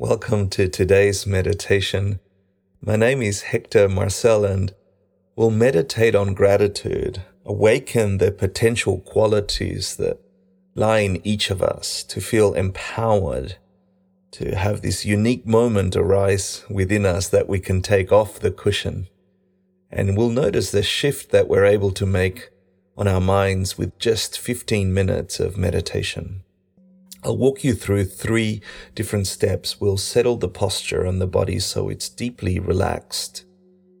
Welcome to today's meditation. My name is Hector Marcel and we'll meditate on gratitude, awaken the potential qualities that lie in each of us to feel empowered, to have this unique moment arise within us that we can take off the cushion. And we'll notice the shift that we're able to make on our minds with just 15 minutes of meditation. I'll walk you through three different steps. We'll settle the posture and the body so it's deeply relaxed.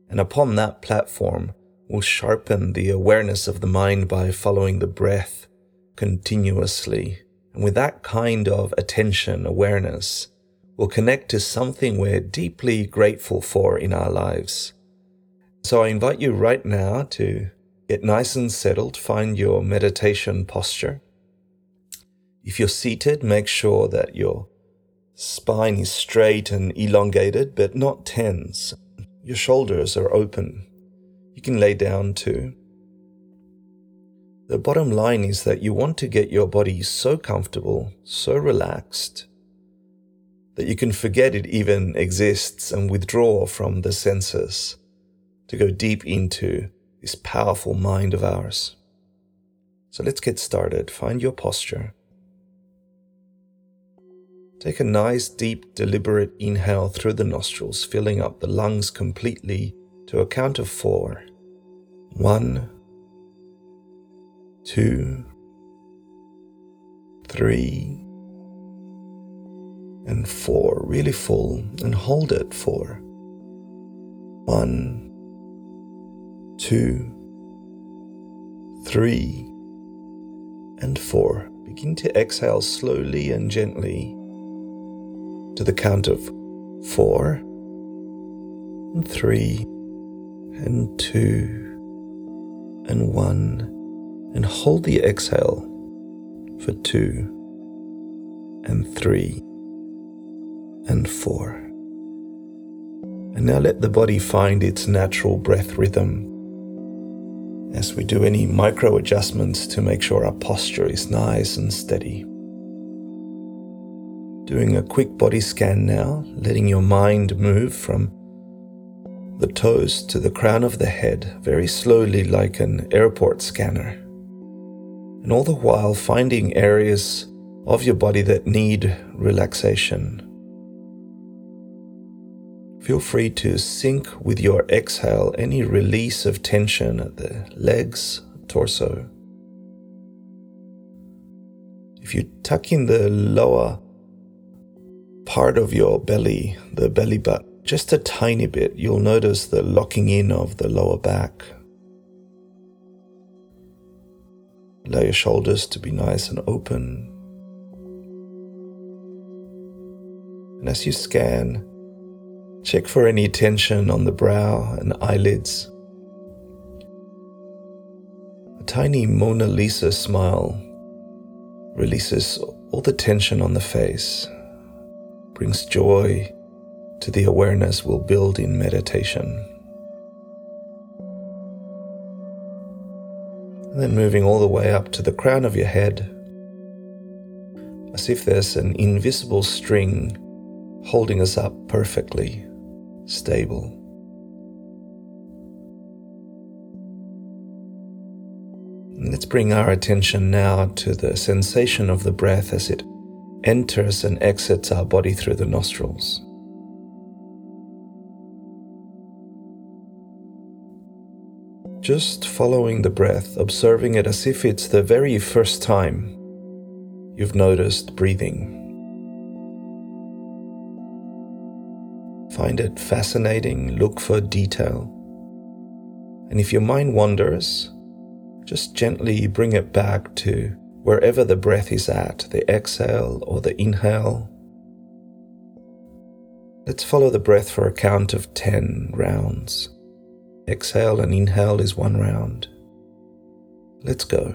And upon that platform, we'll sharpen the awareness of the mind by following the breath continuously. And with that kind of attention, awareness, we'll connect to something we're deeply grateful for in our lives. So I invite you right now to get nice and settled, find your meditation posture. If you're seated, make sure that your spine is straight and elongated, but not tense. Your shoulders are open. You can lay down too. The bottom line is that you want to get your body so comfortable, so relaxed, that you can forget it even exists and withdraw from the senses to go deep into this powerful mind of ours. So let's get started. Find your posture. Take a nice, deep, deliberate inhale through the nostrils, filling up the lungs completely to a count of four. One, two, three, and four. Really full, and hold it for one, two, three, and four. Begin to exhale slowly and gently to the count of four, and three, and two, and one, and hold the exhale for two, and three, and four. And now let the body find its natural breath rhythm as we do any micro adjustments to make sure our posture is nice and steady. Doing a quick body scan now, letting your mind move from the toes to the crown of the head very slowly, like an airport scanner. And all the while finding areas of your body that need relaxation. Feel free to sync with your exhale any release of tension at the legs, torso. If you tuck in the lower part of your belly, the belly button, just a tiny bit, you'll notice the locking in of the lower back. Allow your shoulders to be nice and open. And as you scan, check for any tension on the brow and eyelids. A tiny Mona Lisa smile releases all the tension on the face brings joy to the awareness we'll build in meditation. And then moving all the way up to the crown of your head, as if there's an invisible string holding us up perfectly, stable. Let's bring our attention now to the sensation of the breath as it enters and exits our body through the nostrils. Just following the breath, observing it as if it's the very first time you've noticed breathing. Find it fascinating, look for detail. And if your mind wanders, just gently bring it back to wherever the breath is at, the exhale or the inhale. Let's follow the breath for a count of 10 rounds. Exhale and inhale is one round. Let's go.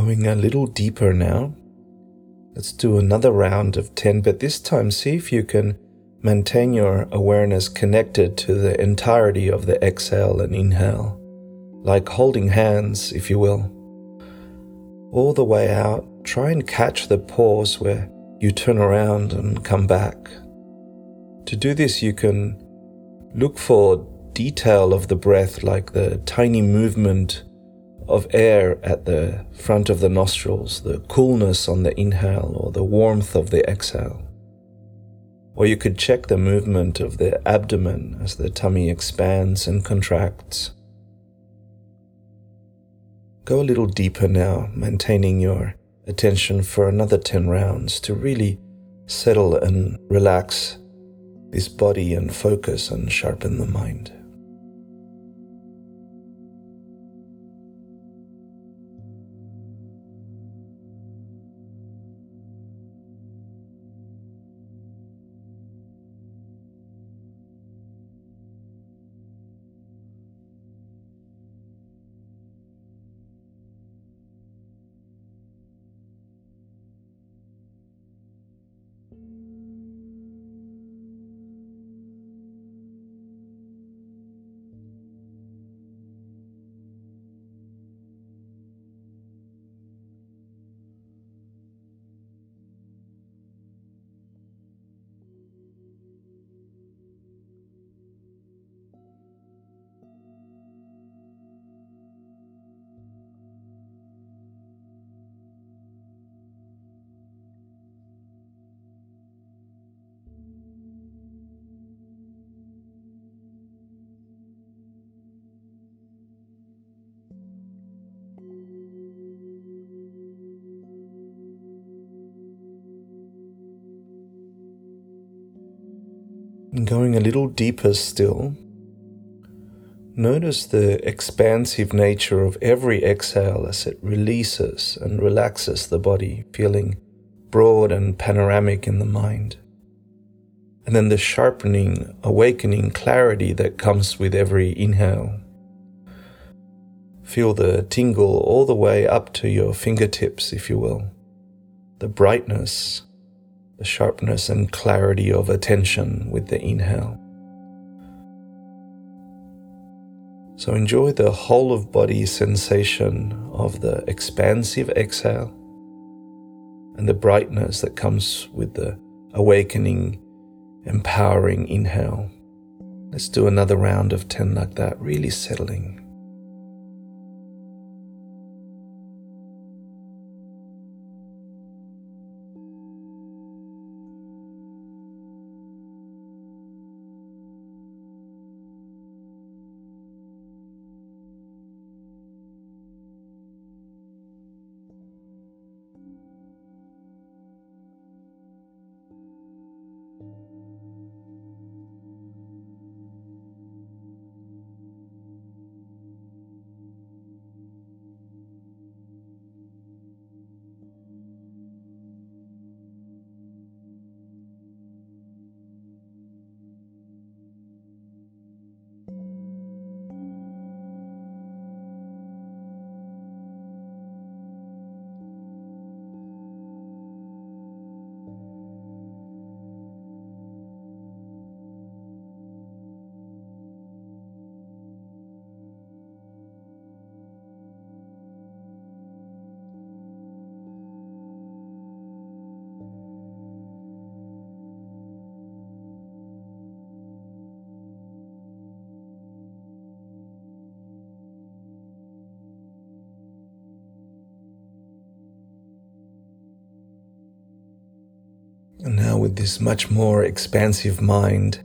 Going a little deeper now. Let's do another round of 10, but this time see if you can maintain your awareness connected to the entirety of the exhale and inhale, like holding hands, if you will. All the way out, try and catch the pause where you turn around and come back. To do this, you can look for detail of the breath, like the tiny movement of air at the front of the nostrils, the coolness on the inhale or the warmth of the exhale. Or you could check the movement of the abdomen as the tummy expands and contracts. Go a little deeper now, maintaining your attention for another 10 rounds to really settle and relax this body and focus and sharpen the mind. Going a little deeper still, notice the expansive nature of every exhale as it releases and relaxes the body, feeling broad and panoramic in the mind. And then the sharpening, awakening clarity that comes with every inhale. Feel the tingle all the way up to your fingertips, if you will. The brightness the sharpness and clarity of attention with the inhale. So enjoy the whole of body sensation of the expansive exhale and the brightness that comes with the awakening, empowering inhale. Let's do another round of 10 like that, really settling. And now, with this much more expansive mind,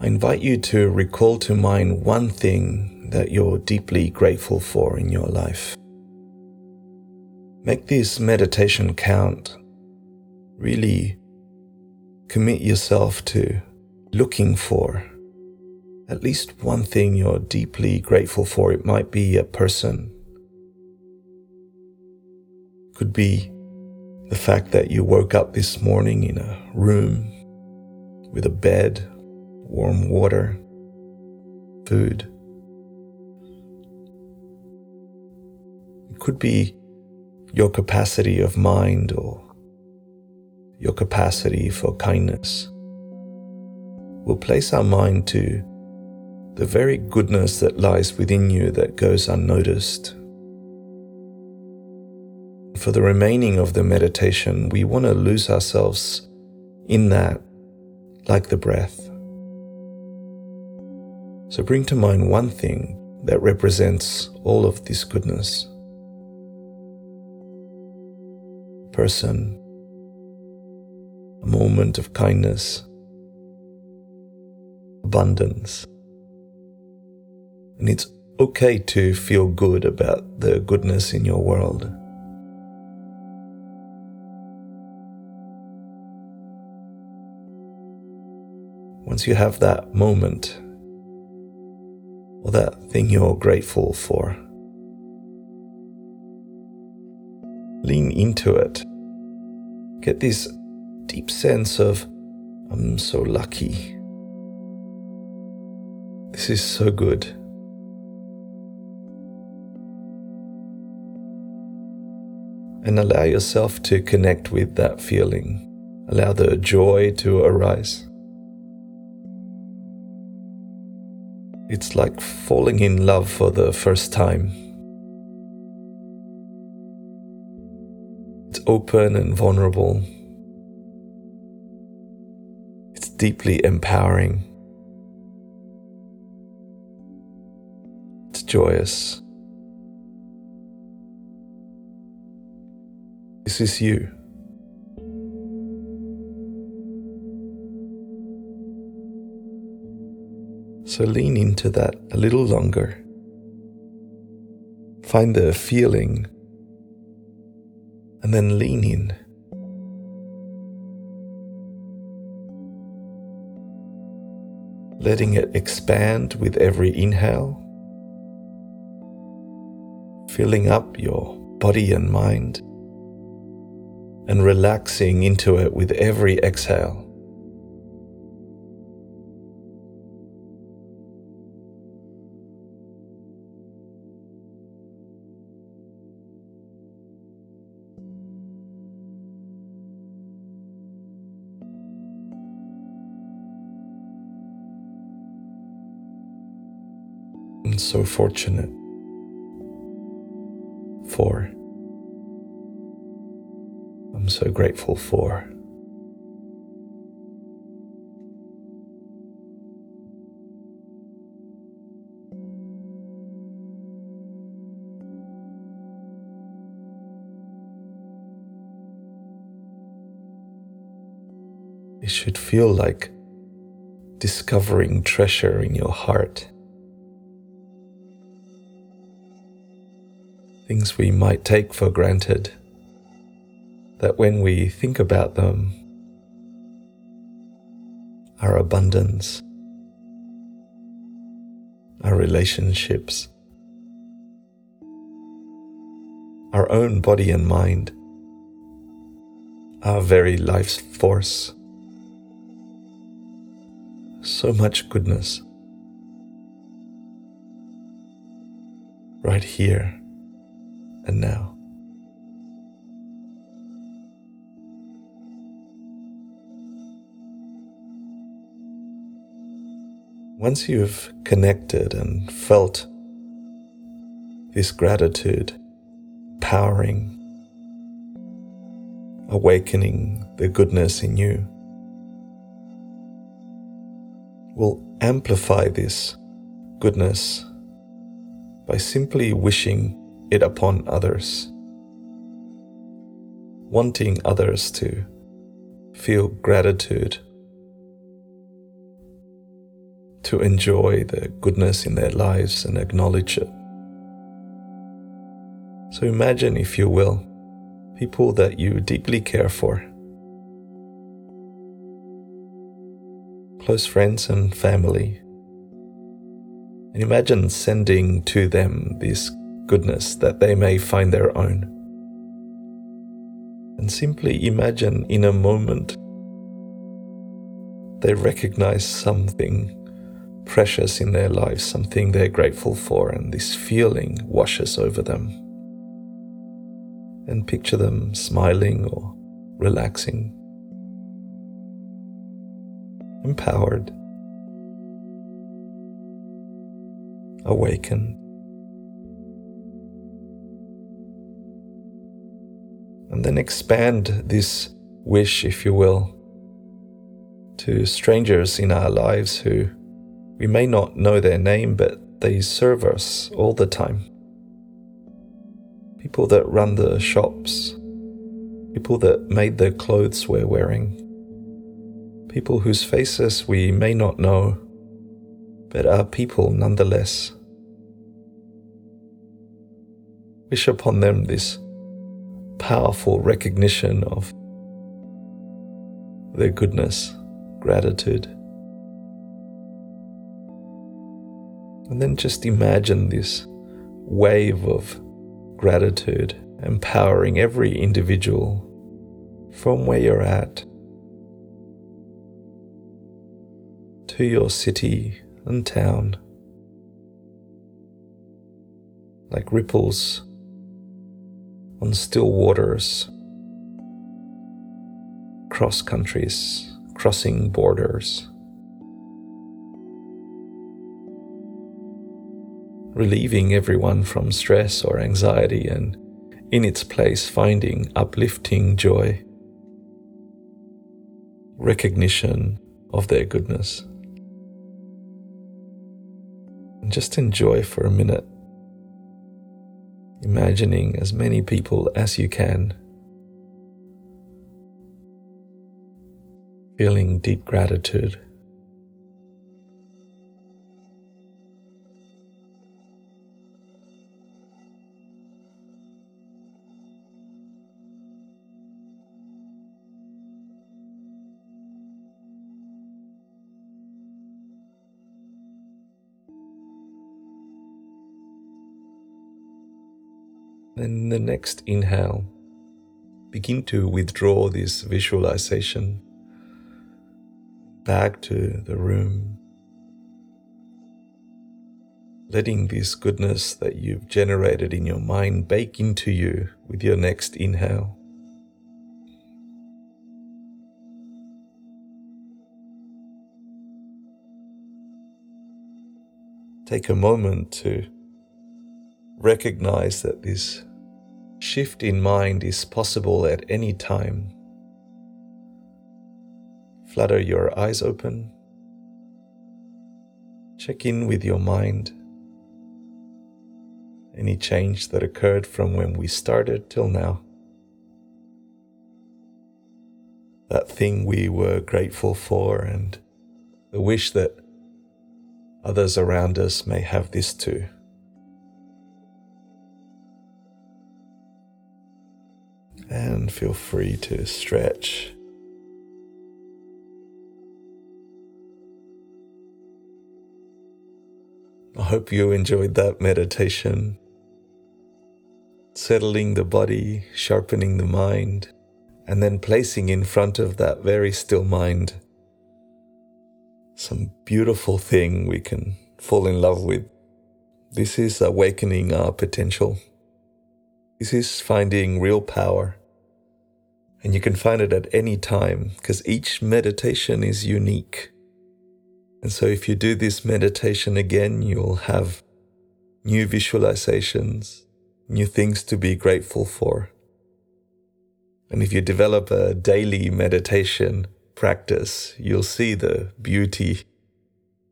I invite you to recall to mind one thing that you're deeply grateful for in your life. Make this meditation count. Really commit yourself to looking for at least one thing you're deeply grateful for. It might be a person, Could be the fact that you woke up this morning in a room with a bed, warm water, food. It could be your capacity of mind or your capacity for kindness. We'll place our mind to the very goodness that lies within you that goes unnoticed. For the remaining of the meditation, we want to lose ourselves in that like the breath. So bring to mind one thing that represents all of this goodness. Person, a moment of kindness, abundance. And it's okay to feel good about the goodness in your world. Once you have that moment, or that thing you're grateful for, lean into it. Get this deep sense of, I'm so lucky. This is so good. and allow yourself to connect with that feeling. Allow the joy to arise. It's like falling in love for the first time. It's open and vulnerable. It's deeply empowering. It's joyous. This is you. So lean into that a little longer. Find the feeling and then lean in. Letting it expand with every inhale, filling up your body and mind and relaxing into it with every exhale. And so fortunate. Four. I'm so grateful for. It should feel like discovering treasure in your heart. Things we might take for granted that when we think about them, our abundance, our relationships, our own body and mind, our very life's force. So much goodness right here and now. Once you've connected and felt this gratitude powering, awakening the goodness in you, will amplify this goodness by simply wishing it upon others, wanting others to feel gratitude to enjoy the goodness in their lives and acknowledge it. So imagine, if you will, people that you deeply care for, close friends and family, and imagine sending to them this goodness that they may find their own. And simply imagine in a moment they recognize something precious in their lives, something they're grateful for, and this feeling washes over them. And picture them smiling or relaxing, empowered, awakened. And then expand this wish, if you will, to strangers in our lives who we may not know their name, but they serve us all the time. People that run the shops, people that made the clothes we're wearing, people whose faces we may not know, but are people nonetheless. Wish upon them this powerful recognition of their goodness, gratitude. And then just imagine this wave of gratitude empowering every individual from where you're at to your city and town, like ripples on still waters, cross countries, crossing borders. Relieving everyone from stress or anxiety and in its place finding uplifting joy, recognition of their goodness. And just enjoy for a minute imagining as many people as you can, feeling deep gratitude. Then the next inhale, begin to withdraw this visualization back to the room, letting this goodness that you've generated in your mind bake into you with your next inhale. Take a moment to recognize that this shift in mind is possible at any time. Flutter your eyes open. Check in with your mind. Any change that occurred from when we started till now. That thing we were grateful for, and the wish that others around us may have this too. And feel free to stretch. I hope you enjoyed that meditation. Settling the body, sharpening the mind, and then placing in front of that very still mind some beautiful thing we can fall in love with. This is awakening our potential. This is finding real power. And you can find it at any time because each meditation is unique. And so if you do this meditation again, you'll have new visualizations, new things to be grateful for. And if you develop a daily meditation practice, you'll see the beauty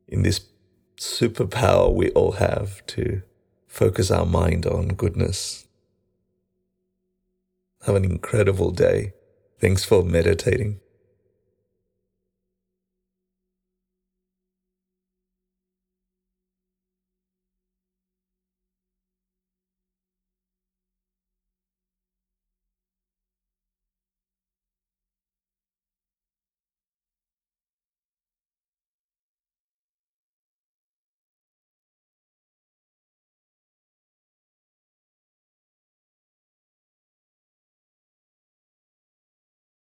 in this superpower we all have to focus our mind on goodness have an incredible day. Thanks for meditating.